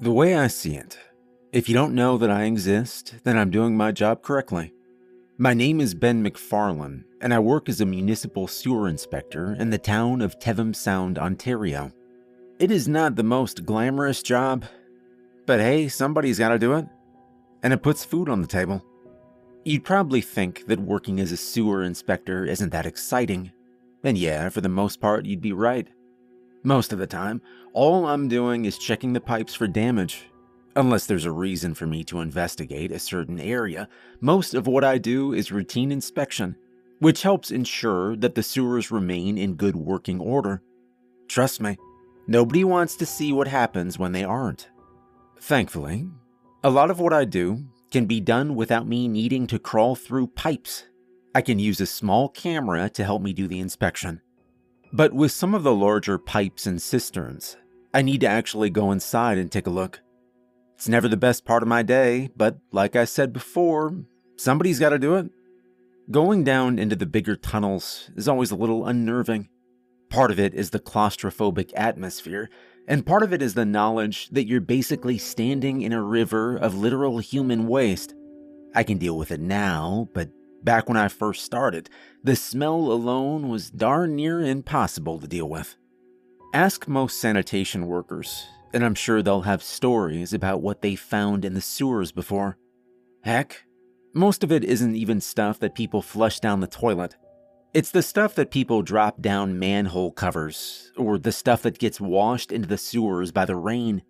The way I see it, if you don't know that I exist, then I'm doing my job correctly. My name is Ben McFarlane, and I work as a municipal sewer inspector in the town of Tevin Sound, Ontario. It is not the most glamorous job, but hey, somebody's gotta do it. And it puts food on the table. You'd probably think that working as a sewer inspector isn't that exciting. And yeah, for the most part, you'd be right. Most of the time, all I'm doing is checking the pipes for damage. Unless there's a reason for me to investigate a certain area, most of what I do is routine inspection, which helps ensure that the sewers remain in good working order. Trust me, nobody wants to see what happens when they aren't. Thankfully, a lot of what I do can be done without me needing to crawl through pipes. I can use a small camera to help me do the inspection. But with some of the larger pipes and cisterns, I need to actually go inside and take a look. It's never the best part of my day, but like I said before, somebody's got to do it. Going down into the bigger tunnels is always a little unnerving. Part of it is the claustrophobic atmosphere, and part of it is the knowledge that you're basically standing in a river of literal human waste. I can deal with it now, but back when I first started, the smell alone was darn near impossible to deal with. Ask most sanitation workers, and I'm sure they'll have stories about what they found in the sewers before. Heck, most of it isn't even stuff that people flush down the toilet. It's the stuff that people drop down manhole covers, or the stuff that gets washed into the sewers by the rain.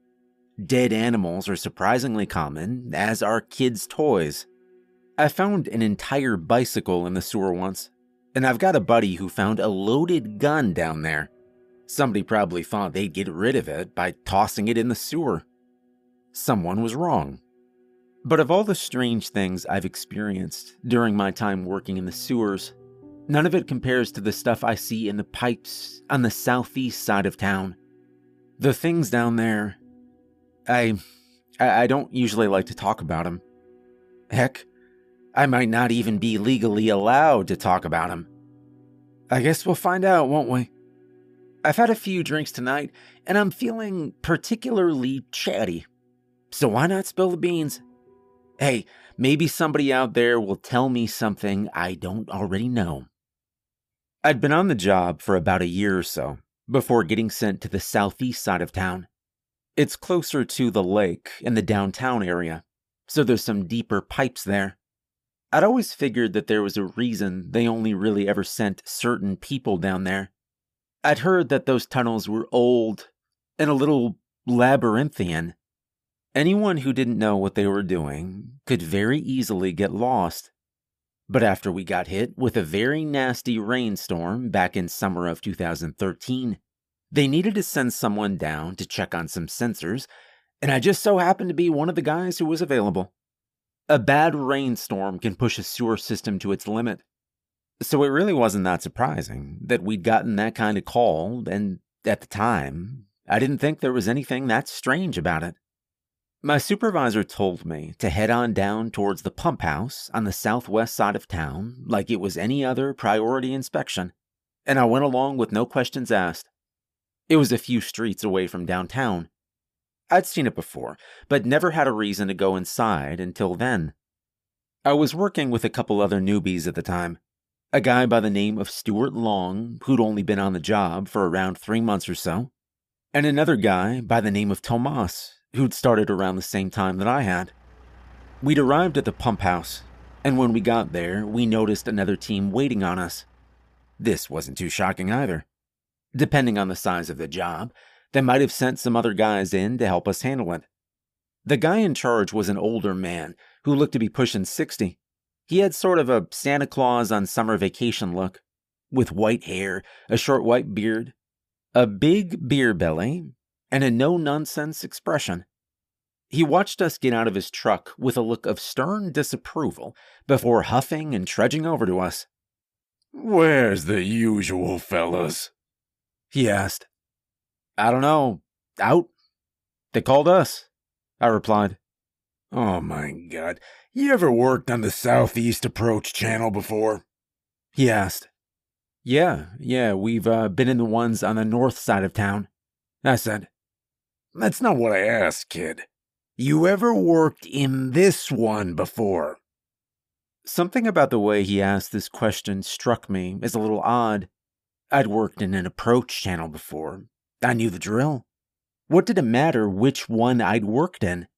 Dead animals are surprisingly common, as are kids' toys. I found an entire bicycle in the sewer once, and I've got a buddy who found a loaded gun down there. Somebody probably thought they'd get rid of it by tossing it in the sewer. Someone was wrong. But of all the strange things I've experienced during my time working in the sewers, None of it compares to the stuff I see in the pipes on the southeast side of town. The things down there, I, I don't usually like to talk about them. Heck, I might not even be legally allowed to talk about him. I guess we'll find out, won't we? I've had a few drinks tonight, and I'm feeling particularly chatty. So why not spill the beans? Hey, maybe somebody out there will tell me something I don't already know. I'd been on the job for about a year or so before getting sent to the southeast side of town. It's closer to the lake and the downtown area, so there's some deeper pipes there. I'd always figured that there was a reason they only really ever sent certain people down there. I'd heard that those tunnels were old and a little labyrinthian. Anyone who didn't know what they were doing could very easily get lost. But after we got hit with a very nasty rainstorm back in summer of 2013, they needed to send someone down to check on some sensors, and I just so happened to be one of the guys who was available. A bad rainstorm can push a sewer system to its limit. So it really wasn't that surprising that we'd gotten that kind of call, and at the time, I didn't think there was anything that strange about it. My supervisor told me to head on down towards the pump house on the southwest side of town like it was any other priority inspection, and I went along with no questions asked. It was a few streets away from downtown. I'd seen it before, but never had a reason to go inside until then. I was working with a couple other newbies at the time. A guy by the name of Stuart Long, who'd only been on the job for around three months or so, and another guy by the name of Tomas, who'd started around the same time that I had. We'd arrived at the pump house, and when we got there, we noticed another team waiting on us. This wasn't too shocking either. Depending on the size of the job, they might have sent some other guys in to help us handle it. The guy in charge was an older man who looked to be pushing 60. He had sort of a Santa Claus on summer vacation look, with white hair, a short white beard, a big beer belly, and a no nonsense expression. He watched us get out of his truck with a look of stern disapproval before huffing and trudging over to us. Where's the usual fellas? He asked. I don't know. Out. They called us. I replied. Oh my god. You ever worked on the Southeast Approach channel before? He asked. Yeah, yeah, we've uh, been in the ones on the north side of town. I said. That's not what I asked, kid. You ever worked in this one before? Something about the way he asked this question struck me as a little odd. I'd worked in an approach channel before. I knew the drill. What did it matter which one I'd worked in?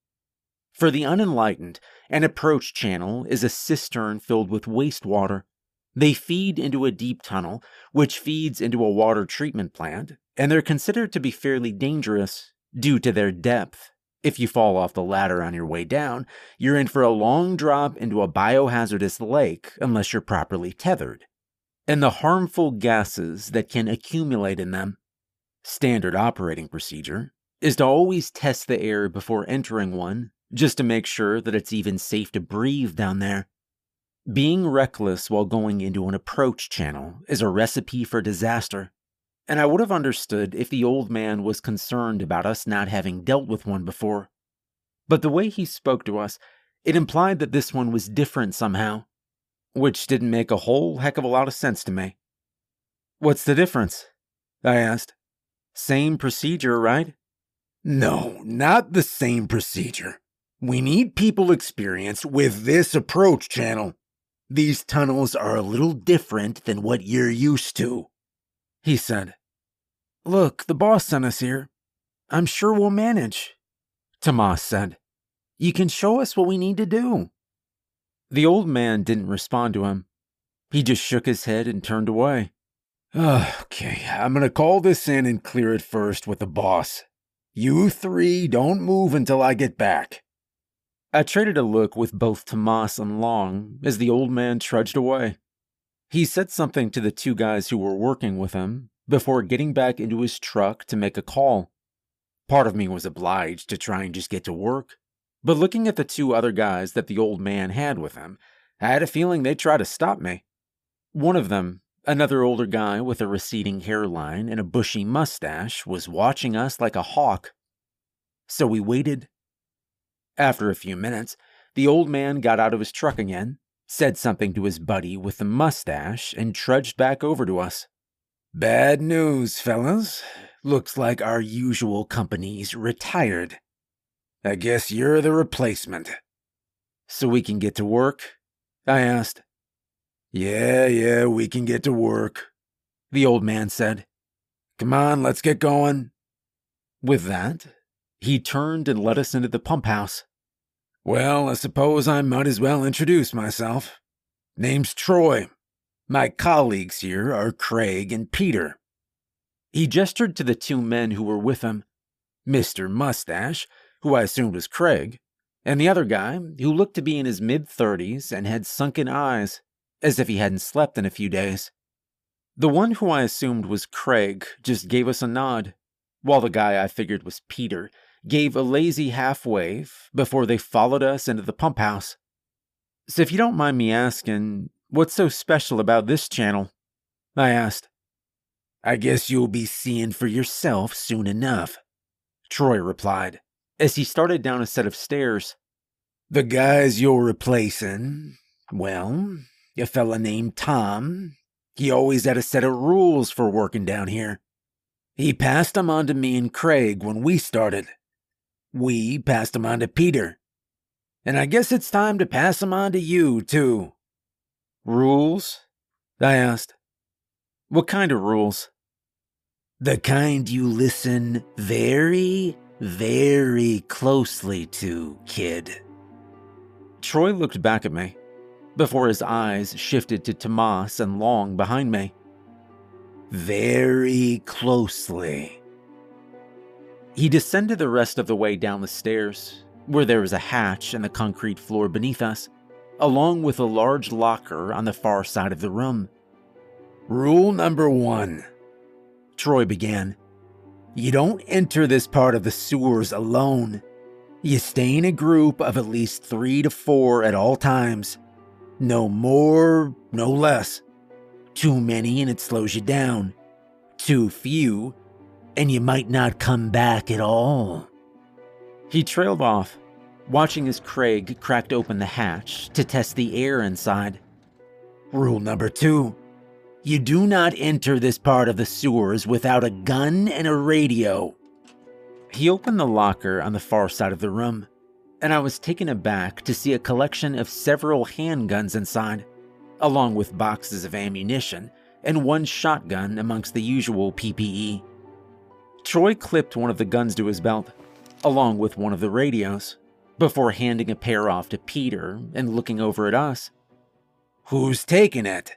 For the unenlightened, an approach channel is a cistern filled with wastewater. They feed into a deep tunnel, which feeds into a water treatment plant, and they're considered to be fairly dangerous due to their depth if you fall off the ladder on your way down, you're in for a long drop into a biohazardous lake unless you're properly tethered. And the harmful gases that can accumulate in them. Standard operating procedure is to always test the air before entering one, just to make sure that it's even safe to breathe down there. Being reckless while going into an approach channel is a recipe for disaster and I would have understood if the old man was concerned about us not having dealt with one before. But the way he spoke to us, it implied that this one was different somehow, which didn't make a whole heck of a lot of sense to me. What's the difference? I asked. Same procedure, right? No, not the same procedure. We need people experienced with this approach channel. These tunnels are a little different than what you're used to, he said. Look, the boss sent us here. I'm sure we'll manage, Tomas said. You can show us what we need to do. The old man didn't respond to him. He just shook his head and turned away. Okay, I'm gonna call this in and clear it first with the boss. You three don't move until I get back. I traded a look with both Tomas and Long as the old man trudged away. He said something to the two guys who were working with him, before getting back into his truck to make a call. Part of me was obliged to try and just get to work, but looking at the two other guys that the old man had with him, I had a feeling they'd try to stop me. One of them, another older guy with a receding hairline and a bushy mustache, was watching us like a hawk. So we waited. After a few minutes, the old man got out of his truck again, said something to his buddy with the mustache, and trudged back over to us. Bad news, fellas. Looks like our usual company's retired. I guess you're the replacement. So we can get to work? I asked. Yeah, yeah, we can get to work, the old man said. Come on, let's get going. With that, he turned and led us into the pump house. Well, I suppose I might as well introduce myself. Name's Troy. My colleagues here are Craig and Peter. He gestured to the two men who were with him Mr. Mustache, who I assumed was Craig, and the other guy, who looked to be in his mid 30s and had sunken eyes, as if he hadn't slept in a few days. The one who I assumed was Craig just gave us a nod, while the guy I figured was Peter gave a lazy half wave before they followed us into the pump house. So, if you don't mind me asking, What's so special about this channel? I asked. I guess you'll be seeing for yourself soon enough, Troy replied, as he started down a set of stairs. The guys you're replacing, well, a fella named Tom, he always had a set of rules for working down here. He passed them on to me and Craig when we started. We passed them on to Peter. And I guess it's time to pass them on to you, too. Rules? I asked. What kind of rules? The kind you listen very, very closely to, kid. Troy looked back at me before his eyes shifted to Tomas and Long behind me. Very closely. He descended the rest of the way down the stairs, where there was a hatch in the concrete floor beneath us along with a large locker on the far side of the room. Rule number one, Troy began. You don't enter this part of the sewers alone. You stay in a group of at least three to four at all times. No more, no less. Too many and it slows you down. Too few, and you might not come back at all. He trailed off, watching as Craig cracked open the hatch to test the air inside. Rule number two you do not enter this part of the sewers without a gun and a radio. He opened the locker on the far side of the room, and I was taken aback to see a collection of several handguns inside, along with boxes of ammunition and one shotgun amongst the usual PPE. Troy clipped one of the guns to his belt, along with one of the radios, before handing a pair off to Peter and looking over at us. Who's taking it?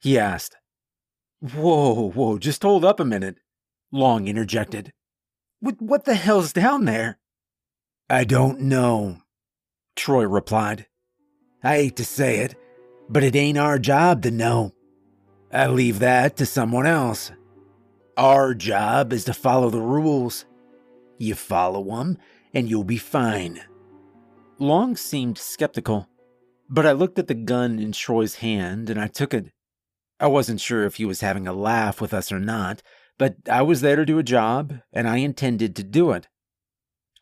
He asked. Whoa, whoa, just hold up a minute, Long interjected. What, the hell's down there? I don't know, Troy replied. I hate to say it, but it ain't our job to know. I leave that to someone else. Our job is to follow the rules. You follow them, and you'll be fine. Long seemed skeptical, but I looked at the gun in Troy's hand and I took it. I wasn't sure if he was having a laugh with us or not, but I was there to do a job, and I intended to do it.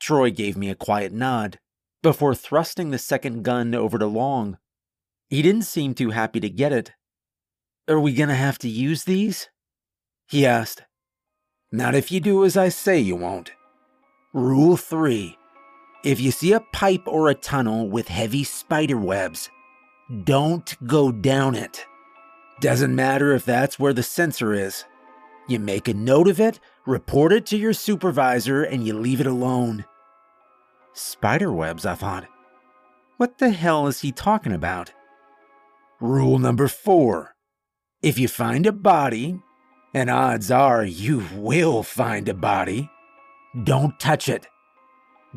Troy gave me a quiet nod before thrusting the second gun over to Long. He didn't seem too happy to get it. Are we gonna have to use these? He asked. Not if you do as I say you won't. Rule 3 If you see a pipe or a tunnel with heavy spider webs, don't go down it. Doesn't matter if that's where the sensor is. You make a note of it, report it to your supervisor, and you leave it alone. Spiderwebs, I thought. What the hell is he talking about? Rule number four if you find a body, and odds are you will find a body, don't touch it.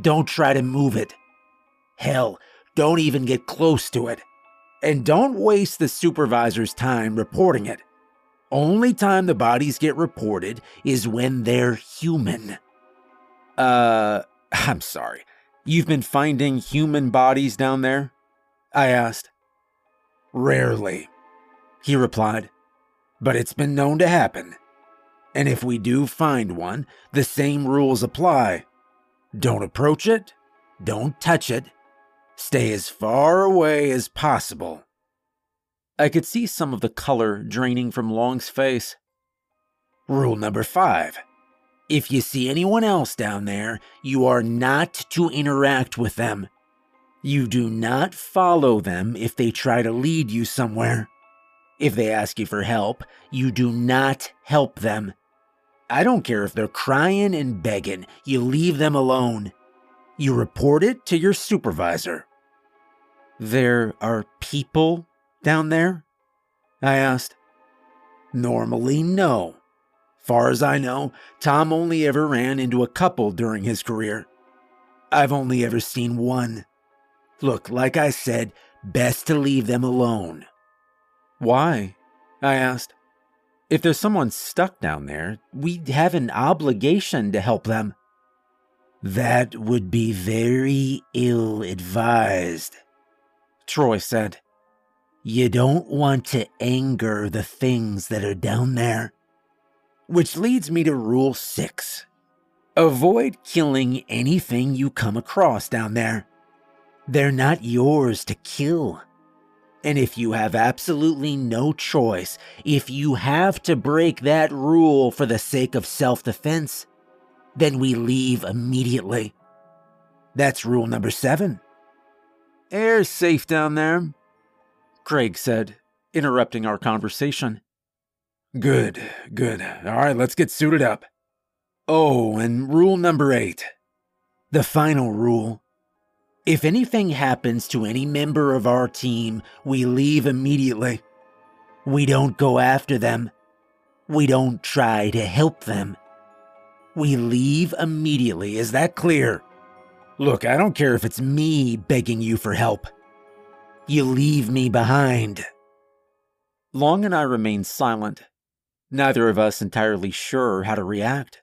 Don't try to move it. Hell, don't even get close to it. And don't waste the supervisor's time reporting it. Only time the bodies get reported is when they're human. Uh, I'm sorry. You've been finding human bodies down there? I asked. Rarely, he replied. But it's been known to happen. And if we do find one, the same rules apply. Don't approach it, don't touch it, Stay as far away as possible. I could see some of the color draining from Long's face. Rule number five if you see anyone else down there, you are not to interact with them. You do not follow them if they try to lead you somewhere. If they ask you for help, you do not help them. I don't care if they're crying and begging, you leave them alone. You report it to your supervisor. There are people down there? I asked. Normally, no. Far as I know, Tom only ever ran into a couple during his career. I've only ever seen one. Look, like I said, best to leave them alone. Why? I asked. If there's someone stuck down there, we have an obligation to help them. That would be very ill advised, Troy said. You don't want to anger the things that are down there. Which leads me to Rule 6 Avoid killing anything you come across down there. They're not yours to kill. And if you have absolutely no choice, if you have to break that rule for the sake of self defense, then we leave immediately. That's rule number seven. Air's safe down there, Craig said, interrupting our conversation. Good, good. All right, let's get suited up. Oh, and rule number eight. The final rule. If anything happens to any member of our team, we leave immediately. We don't go after them. We don't try to help them. We leave immediately. Is that clear? Look, I don't care if it's me begging you for help. You leave me behind. Long and I remained silent, neither of us entirely sure how to react.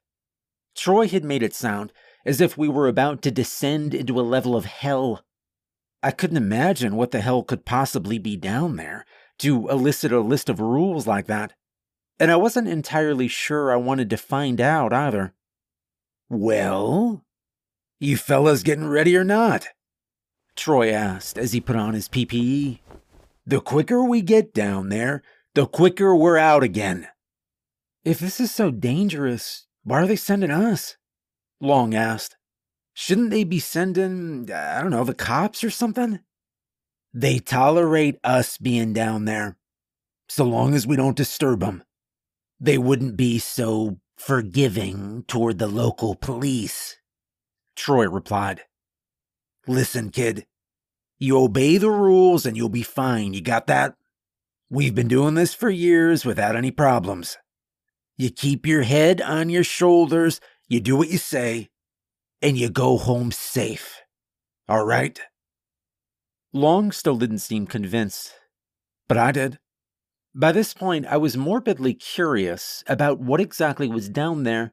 Troy had made it sound as if we were about to descend into a level of hell. I couldn't imagine what the hell could possibly be down there to elicit a list of rules like that. And I wasn't entirely sure I wanted to find out either. Well, you fellas getting ready or not? Troy asked as he put on his PPE. The quicker we get down there, the quicker we're out again. If this is so dangerous, why are they sending us? Long asked. Shouldn't they be sending, I don't know, the cops or something? They tolerate us being down there, so long as we don't disturb them. They wouldn't be so forgiving toward the local police. Troy replied. Listen, kid, you obey the rules and you'll be fine. You got that? We've been doing this for years without any problems. You keep your head on your shoulders, you do what you say, and you go home safe. All right? Long still didn't seem convinced, but I did. By this point, I was morbidly curious about what exactly was down there,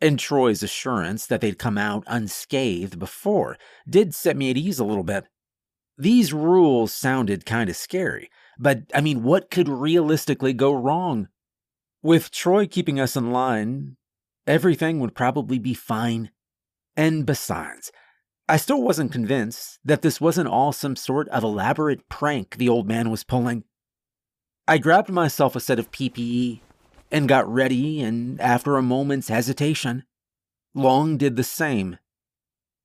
and Troy's assurance that they'd come out unscathed before did set me at ease a little bit. These rules sounded kind of scary, but I mean, what could realistically go wrong? With Troy keeping us in line, everything would probably be fine. And besides, I still wasn't convinced that this wasn't all some sort of elaborate prank the old man was pulling. I grabbed myself a set of PPE and got ready, and after a moment's hesitation, Long did the same.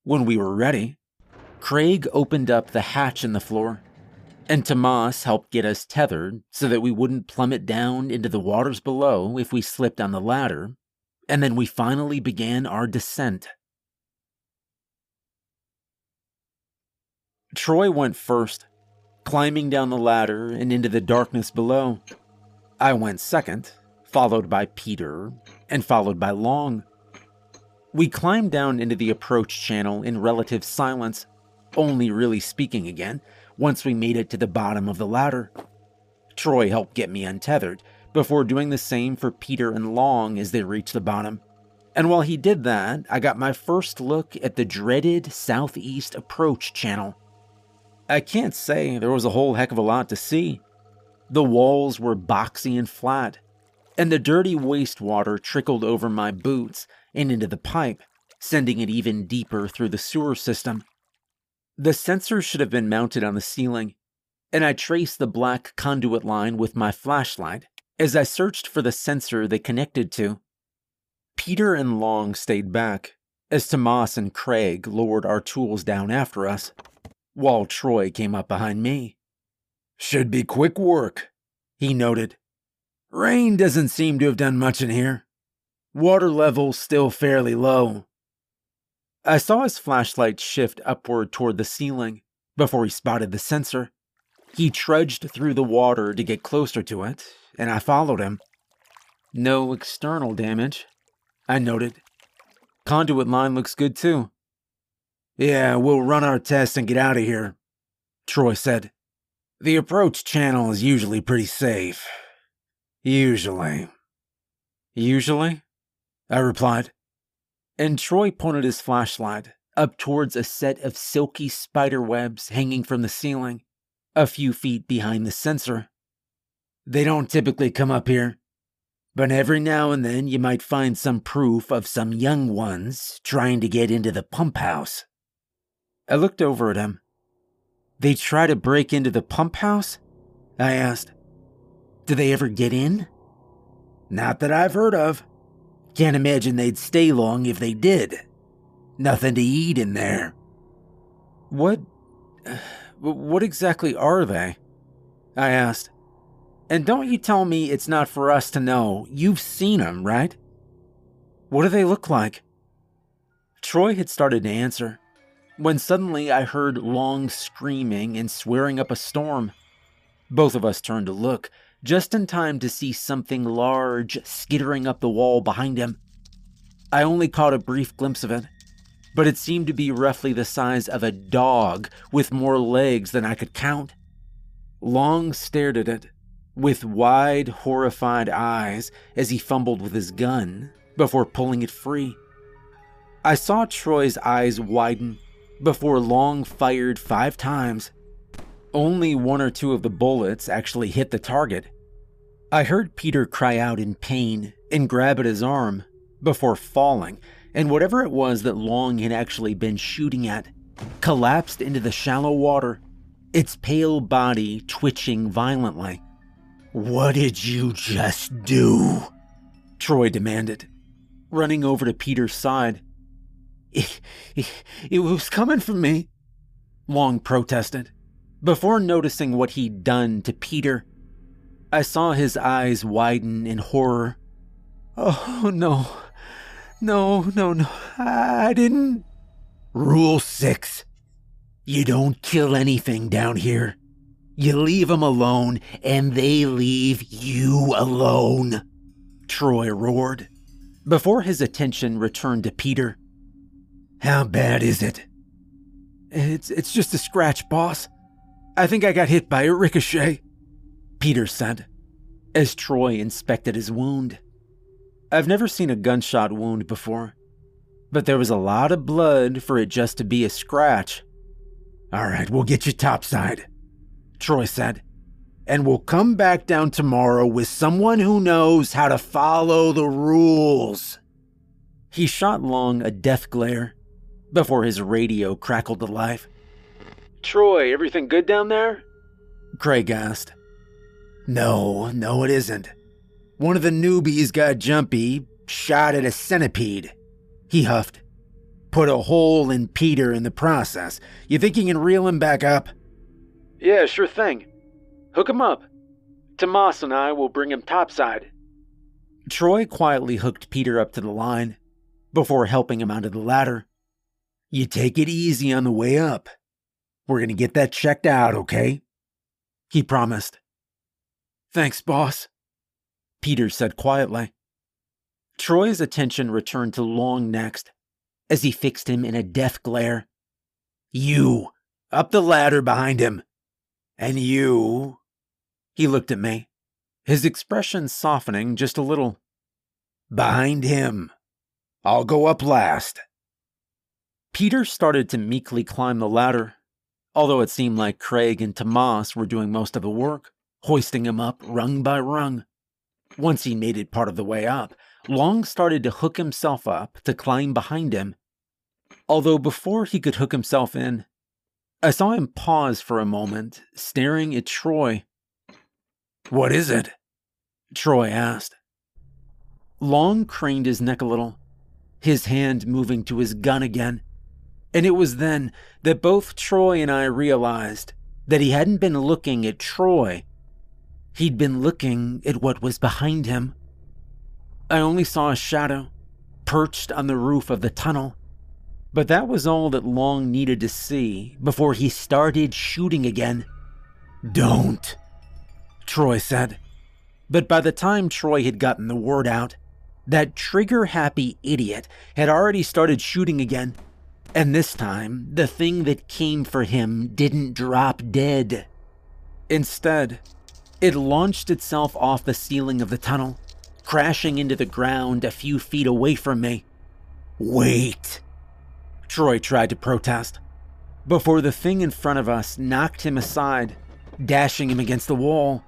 When we were ready, Craig opened up the hatch in the floor, and Tomas helped get us tethered so that we wouldn't plummet down into the waters below if we slipped on the ladder, and then we finally began our descent. Troy went first, climbing down the ladder and into the darkness below. I went second, followed by Peter, and followed by Long. We climbed down into the approach channel in relative silence, only really speaking again once we made it to the bottom of the ladder. Troy helped get me untethered before doing the same for Peter and Long as they reached the bottom. And while he did that, I got my first look at the dreaded southeast approach channel. I can't say there was a whole heck of a lot to see. The walls were boxy and flat, and the dirty wastewater trickled over my boots and into the pipe, sending it even deeper through the sewer system. The sensor should have been mounted on the ceiling, and I traced the black conduit line with my flashlight as I searched for the sensor they connected to. Peter and Long stayed back as Tomas and Craig lowered our tools down after us while Troy came up behind me. Should be quick work, he noted. Rain doesn't seem to have done much in here. Water level's still fairly low. I saw his flashlight shift upward toward the ceiling before he spotted the sensor. He trudged through the water to get closer to it, and I followed him. No external damage, I noted. Conduit line looks good too. Yeah, we'll run our tests and get out of here, Troy said. The approach channel is usually pretty safe. Usually. Usually? I replied. And Troy pointed his flashlight up towards a set of silky spider webs hanging from the ceiling, a few feet behind the sensor. They don't typically come up here, but every now and then you might find some proof of some young ones trying to get into the pump house. I looked over at him. They try to break into the pump house? I asked. Do they ever get in? Not that I've heard of. Can't imagine they'd stay long if they did. Nothing to eat in there. What. What exactly are they? I asked. And don't you tell me it's not for us to know. You've seen them, right? What do they look like? Troy had started to answer, when suddenly I heard Long screaming and swearing up a storm. Both of us turned to look, just in time to see something large skittering up the wall behind him. I only caught a brief glimpse of it, but it seemed to be roughly the size of a dog with more legs than I could count. Long stared at it with wide, horrified eyes as he fumbled with his gun before pulling it free. I saw Troy's eyes widen before Long fired five times. Only one or two of the bullets actually hit the target. I heard Peter cry out in pain and grab at his arm before falling, and whatever it was that Long had actually been shooting at collapsed into the shallow water, its pale body twitching violently. What did you just do? Troy demanded, running over to Peter's side. It, it, it was coming for me, Long protested. Before noticing what he'd done to Peter, I saw his eyes widen in horror. Oh, no. No, no, no. I didn't. Rule 6 You don't kill anything down here. You leave them alone, and they leave you alone. Troy roared. Before his attention returned to Peter, How bad is it? It's, it's just a scratch, boss. I think I got hit by a ricochet, Peter said, as Troy inspected his wound. I've never seen a gunshot wound before, but there was a lot of blood for it just to be a scratch. All right, we'll get you topside, Troy said, and we'll come back down tomorrow with someone who knows how to follow the rules. He shot Long a death glare before his radio crackled to life. Troy, everything good down there? Craig asked. No, no, it isn't. One of the newbies got jumpy, shot at a centipede. He huffed. Put a hole in Peter in the process. You think you can reel him back up? Yeah, sure thing. Hook him up. Tomas and I will bring him topside. Troy quietly hooked Peter up to the line before helping him onto the ladder. You take it easy on the way up. We're going to get that checked out, okay? He promised. Thanks, boss, Peter said quietly. Troy's attention returned to Long next as he fixed him in a death glare. You, up the ladder behind him. And you. He looked at me, his expression softening just a little. Behind him. I'll go up last. Peter started to meekly climb the ladder, although it seemed like Craig and Tomas were doing most of the work, hoisting him up rung by rung. Once he made it part of the way up, Long started to hook himself up to climb behind him. Although before he could hook himself in, I saw him pause for a moment, staring at Troy. What is it? Troy asked. Long craned his neck a little, his hand moving to his gun again. And it was then that both Troy and I realized that he hadn't been looking at Troy. He'd been looking at what was behind him. I only saw a shadow, perched on the roof of the tunnel. But that was all that Long needed to see before he started shooting again. Don't, Troy said. But by the time Troy had gotten the word out, that trigger happy idiot had already started shooting again and this time, the thing that came for him didn't drop dead. Instead, it launched itself off the ceiling of the tunnel, crashing into the ground a few feet away from me. Wait! Troy tried to protest, before the thing in front of us knocked him aside, dashing him against the wall.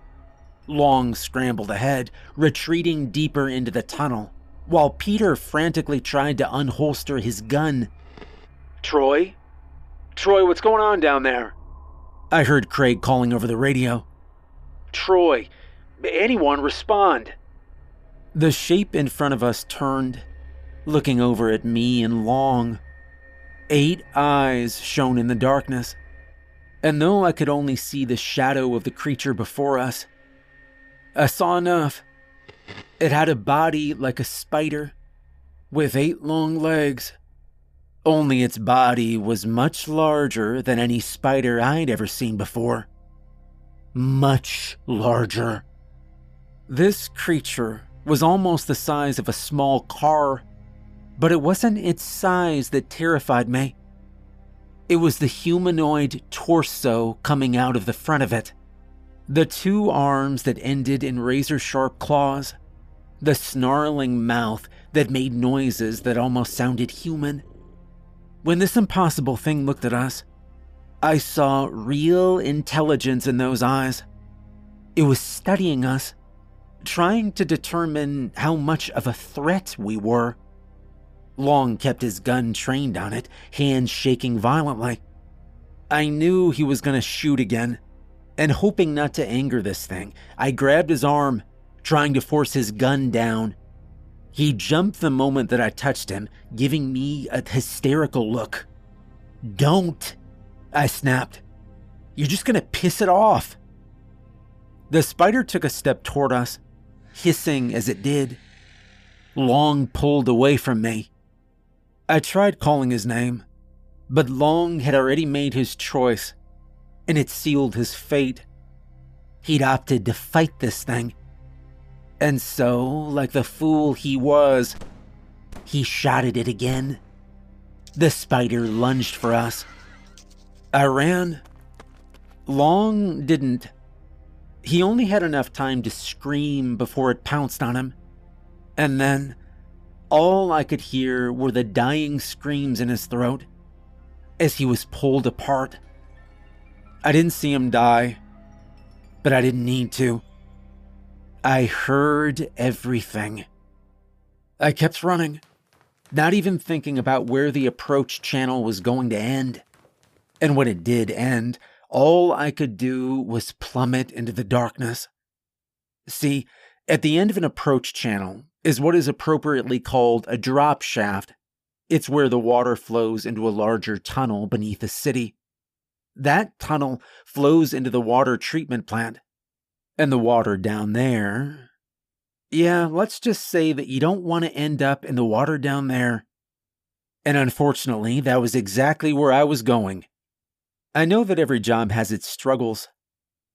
Long scrambled ahead, retreating deeper into the tunnel, while Peter frantically tried to unholster his gun Troy? Troy, what's going on down there? I heard Craig calling over the radio. Troy, anyone respond. The shape in front of us turned, looking over at me and Long. Eight eyes shone in the darkness, and though I could only see the shadow of the creature before us, I saw enough. It had a body like a spider, with eight long legs only its body was much larger than any spider I'd ever seen before. Much larger. This creature was almost the size of a small car, but it wasn't its size that terrified me. It was the humanoid torso coming out of the front of it. The two arms that ended in razor sharp claws, the snarling mouth that made noises that almost sounded human when this impossible thing looked at us, I saw real intelligence in those eyes. It was studying us, trying to determine how much of a threat we were. Long kept his gun trained on it, hands shaking violently. I knew he was going to shoot again, and hoping not to anger this thing, I grabbed his arm, trying to force his gun down. He jumped the moment that I touched him, giving me a hysterical look. Don't, I snapped. You're just gonna piss it off. The spider took a step toward us, hissing as it did. Long pulled away from me. I tried calling his name, but Long had already made his choice, and it sealed his fate. He'd opted to fight this thing and so, like the fool he was, he shot at it again. The spider lunged for us. I ran. Long didn't. He only had enough time to scream before it pounced on him. And then, all I could hear were the dying screams in his throat as he was pulled apart. I didn't see him die, but I didn't need to. I heard everything. I kept running, not even thinking about where the approach channel was going to end. And when it did end, all I could do was plummet into the darkness. See, at the end of an approach channel is what is appropriately called a drop shaft. It's where the water flows into a larger tunnel beneath a city. That tunnel flows into the water treatment plant, and the water down there. Yeah, let's just say that you don't want to end up in the water down there. And unfortunately, that was exactly where I was going. I know that every job has its struggles,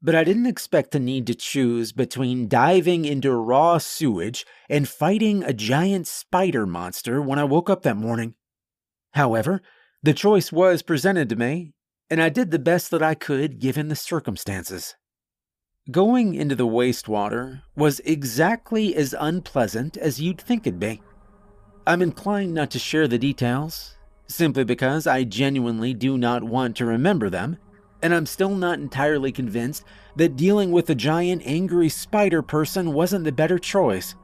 but I didn't expect to need to choose between diving into raw sewage and fighting a giant spider monster when I woke up that morning. However, the choice was presented to me, and I did the best that I could given the circumstances. Going into the wastewater was exactly as unpleasant as you'd think it'd be. I'm inclined not to share the details, simply because I genuinely do not want to remember them, and I'm still not entirely convinced that dealing with a giant angry spider person wasn't the better choice.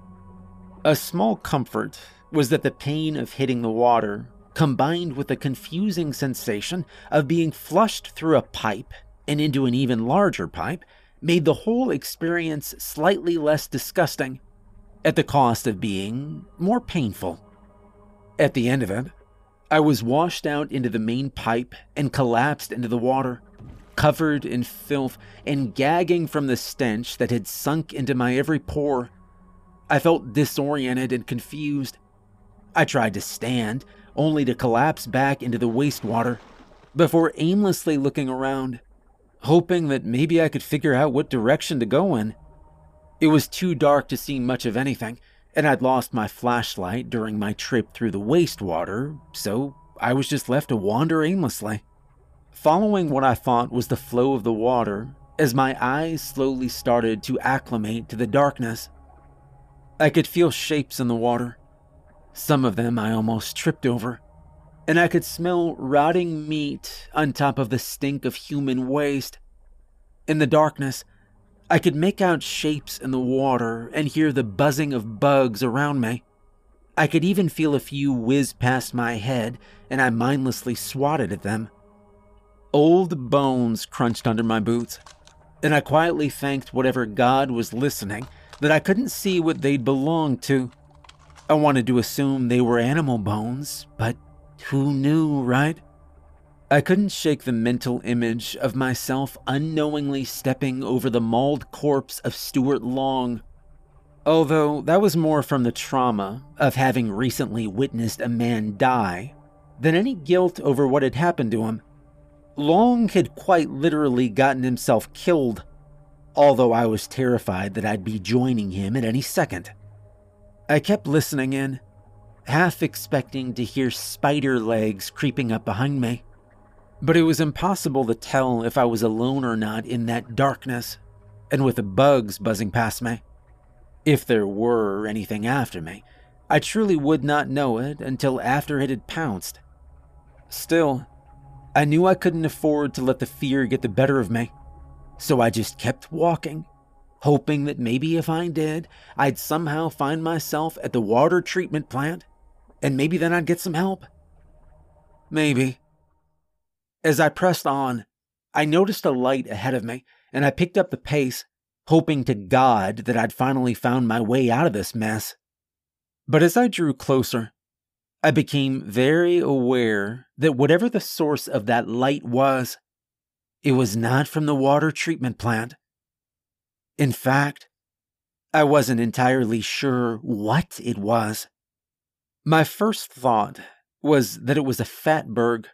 A small comfort was that the pain of hitting the water, combined with the confusing sensation of being flushed through a pipe and into an even larger pipe, made the whole experience slightly less disgusting, at the cost of being more painful. At the end of it, I was washed out into the main pipe and collapsed into the water, covered in filth and gagging from the stench that had sunk into my every pore. I felt disoriented and confused. I tried to stand, only to collapse back into the wastewater, before aimlessly looking around hoping that maybe I could figure out what direction to go in. It was too dark to see much of anything, and I'd lost my flashlight during my trip through the wastewater, so I was just left to wander aimlessly. Following what I thought was the flow of the water, as my eyes slowly started to acclimate to the darkness, I could feel shapes in the water. Some of them I almost tripped over and I could smell rotting meat on top of the stink of human waste. In the darkness, I could make out shapes in the water and hear the buzzing of bugs around me. I could even feel a few whiz past my head, and I mindlessly swatted at them. Old bones crunched under my boots, and I quietly thanked whatever God was listening that I couldn't see what they'd belonged to. I wanted to assume they were animal bones, but who knew, right? I couldn't shake the mental image of myself unknowingly stepping over the mauled corpse of Stuart Long. Although that was more from the trauma of having recently witnessed a man die than any guilt over what had happened to him. Long had quite literally gotten himself killed, although I was terrified that I'd be joining him at any second. I kept listening in, half expecting to hear spider legs creeping up behind me. But it was impossible to tell if I was alone or not in that darkness, and with the bugs buzzing past me. If there were anything after me, I truly would not know it until after it had pounced. Still, I knew I couldn't afford to let the fear get the better of me, so I just kept walking, hoping that maybe if I did, I'd somehow find myself at the water treatment plant and maybe then I'd get some help. Maybe. As I pressed on, I noticed a light ahead of me, and I picked up the pace, hoping to God that I'd finally found my way out of this mess. But as I drew closer, I became very aware that whatever the source of that light was, it was not from the water treatment plant. In fact, I wasn't entirely sure what it was. My first thought was that it was a fatberg,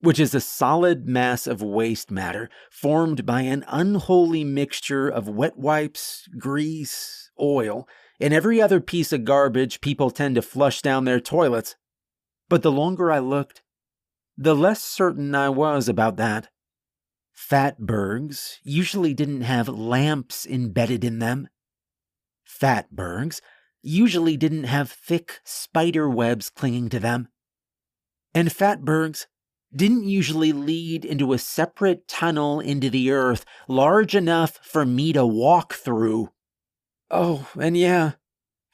which is a solid mass of waste matter formed by an unholy mixture of wet wipes, grease, oil, and every other piece of garbage people tend to flush down their toilets. But the longer I looked, the less certain I was about that. Fatbergs usually didn't have lamps embedded in them. Fatbergs usually didn't have thick spider webs clinging to them. And fatbergs didn't usually lead into a separate tunnel into the earth large enough for me to walk through. Oh, and yeah,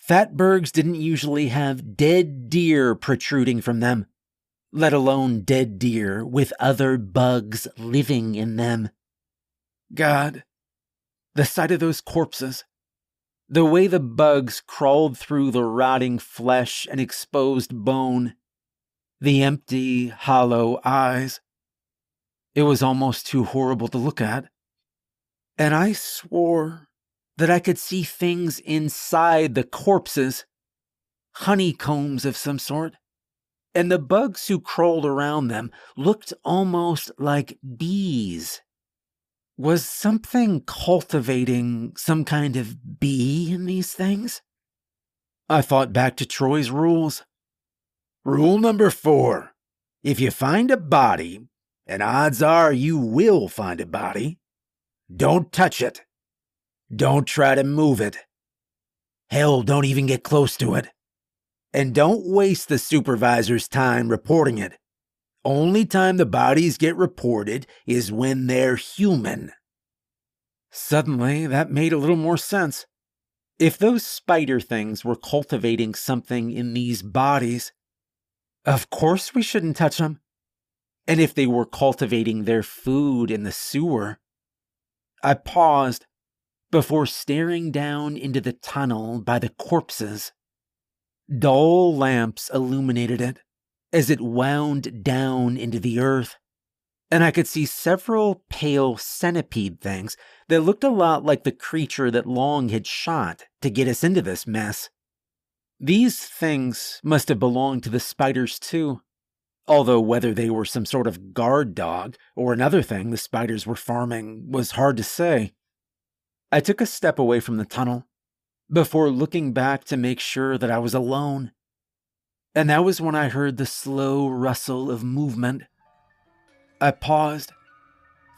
Fatbergs didn't usually have dead deer protruding from them, let alone dead deer with other bugs living in them. God, the sight of those corpses, the way the bugs crawled through the rotting flesh and exposed bone, the empty, hollow eyes. It was almost too horrible to look at. And I swore that I could see things inside the corpses, honeycombs of some sort, and the bugs who crawled around them looked almost like bees. Was something cultivating some kind of bee in these things? I thought back to Troy's rules. Rule number four if you find a body, and odds are you will find a body, don't touch it. Don't try to move it. Hell, don't even get close to it. And don't waste the supervisor's time reporting it. Only time the bodies get reported is when they're human. Suddenly, that made a little more sense. If those spider things were cultivating something in these bodies, of course we shouldn't touch them. And if they were cultivating their food in the sewer, I paused before staring down into the tunnel by the corpses. Dull lamps illuminated it as it wound down into the earth, and I could see several pale centipede things that looked a lot like the creature that Long had shot to get us into this mess. These things must have belonged to the spiders too, although whether they were some sort of guard dog or another thing the spiders were farming was hard to say. I took a step away from the tunnel before looking back to make sure that I was alone. And that was when I heard the slow rustle of movement. I paused,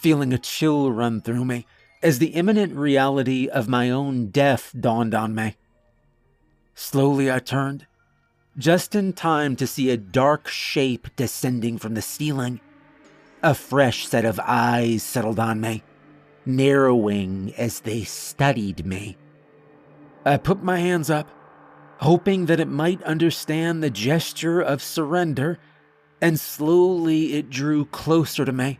feeling a chill run through me as the imminent reality of my own death dawned on me. Slowly I turned, just in time to see a dark shape descending from the ceiling. A fresh set of eyes settled on me narrowing as they studied me. I put my hands up, hoping that it might understand the gesture of surrender, and slowly it drew closer to me.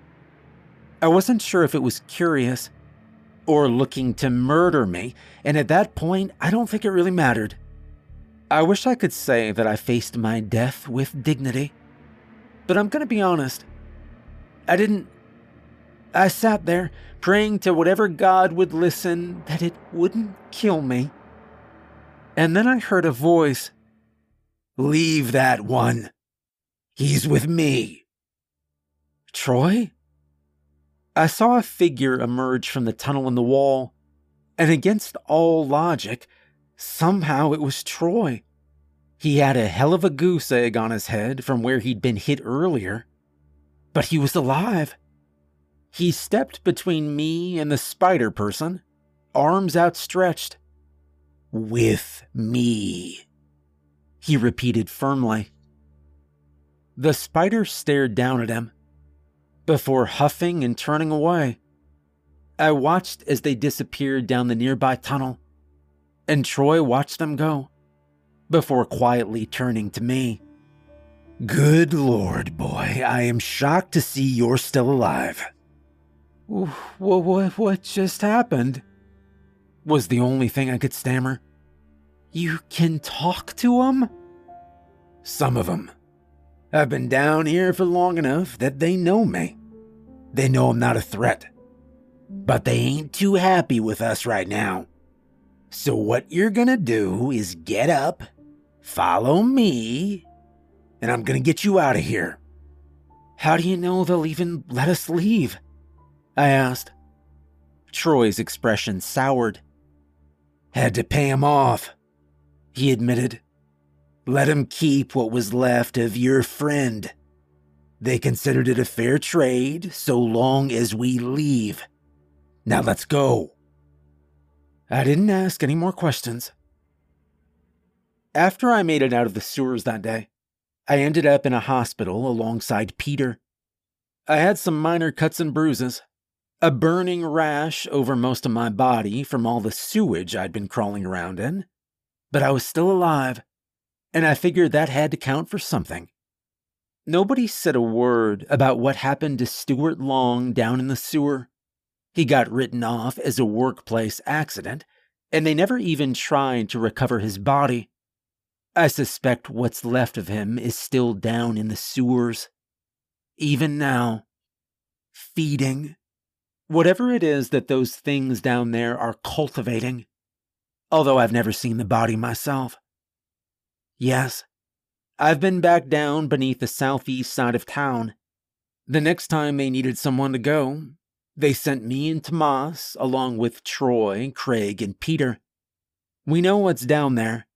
I wasn't sure if it was curious or looking to murder me, and at that point, I don't think it really mattered. I wish I could say that I faced my death with dignity, but I'm gonna be honest. I didn't I sat there, praying to whatever God would listen that it wouldn't kill me. And then I heard a voice Leave that one. He's with me. Troy? I saw a figure emerge from the tunnel in the wall, and against all logic, somehow it was Troy. He had a hell of a goose egg on his head from where he'd been hit earlier, but he was alive. He stepped between me and the spider person, arms outstretched. With me, he repeated firmly. The spider stared down at him before huffing and turning away. I watched as they disappeared down the nearby tunnel, and Troy watched them go before quietly turning to me. Good lord, boy, I am shocked to see you're still alive. What, what, what just happened? Was the only thing I could stammer. You can talk to them? Some of them. I've been down here for long enough that they know me. They know I'm not a threat. But they ain't too happy with us right now. So, what you're gonna do is get up, follow me, and I'm gonna get you out of here. How do you know they'll even let us leave? I asked. Troy's expression soured. Had to pay him off, he admitted. Let him keep what was left of your friend. They considered it a fair trade so long as we leave. Now let's go. I didn't ask any more questions. After I made it out of the sewers that day, I ended up in a hospital alongside Peter. I had some minor cuts and bruises, a burning rash over most of my body from all the sewage I'd been crawling around in, but I was still alive, and I figured that had to count for something. Nobody said a word about what happened to Stuart Long down in the sewer. He got written off as a workplace accident, and they never even tried to recover his body. I suspect what's left of him is still down in the sewers. Even now, feeding whatever it is that those things down there are cultivating, although I've never seen the body myself. Yes, I've been back down beneath the southeast side of town. The next time they needed someone to go, they sent me and Tomas along with Troy, Craig, and Peter. We know what's down there,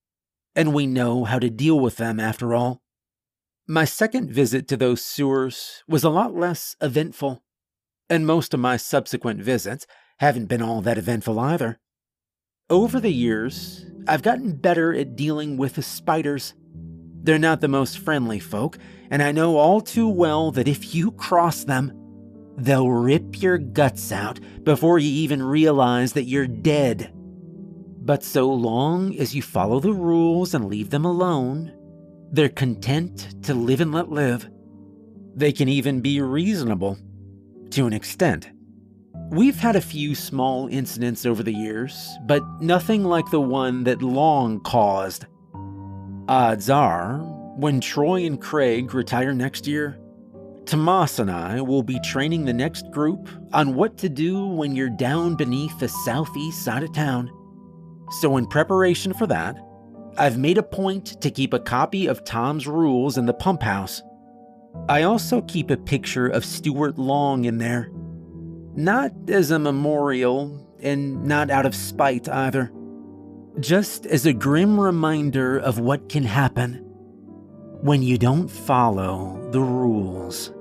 and we know how to deal with them after all. My second visit to those sewers was a lot less eventful and most of my subsequent visits haven't been all that eventful either. Over the years, I've gotten better at dealing with the spiders. They're not the most friendly folk, and I know all too well that if you cross them, they'll rip your guts out before you even realize that you're dead. But so long as you follow the rules and leave them alone, they're content to live and let live. They can even be reasonable to an extent. We've had a few small incidents over the years, but nothing like the one that Long caused. Odds are, when Troy and Craig retire next year, Tomas and I will be training the next group on what to do when you're down beneath the southeast side of town. So, in preparation for that, I've made a point to keep a copy of Tom's rules in the pump house I also keep a picture of Stuart Long in there. Not as a memorial, and not out of spite either. Just as a grim reminder of what can happen when you don't follow the rules.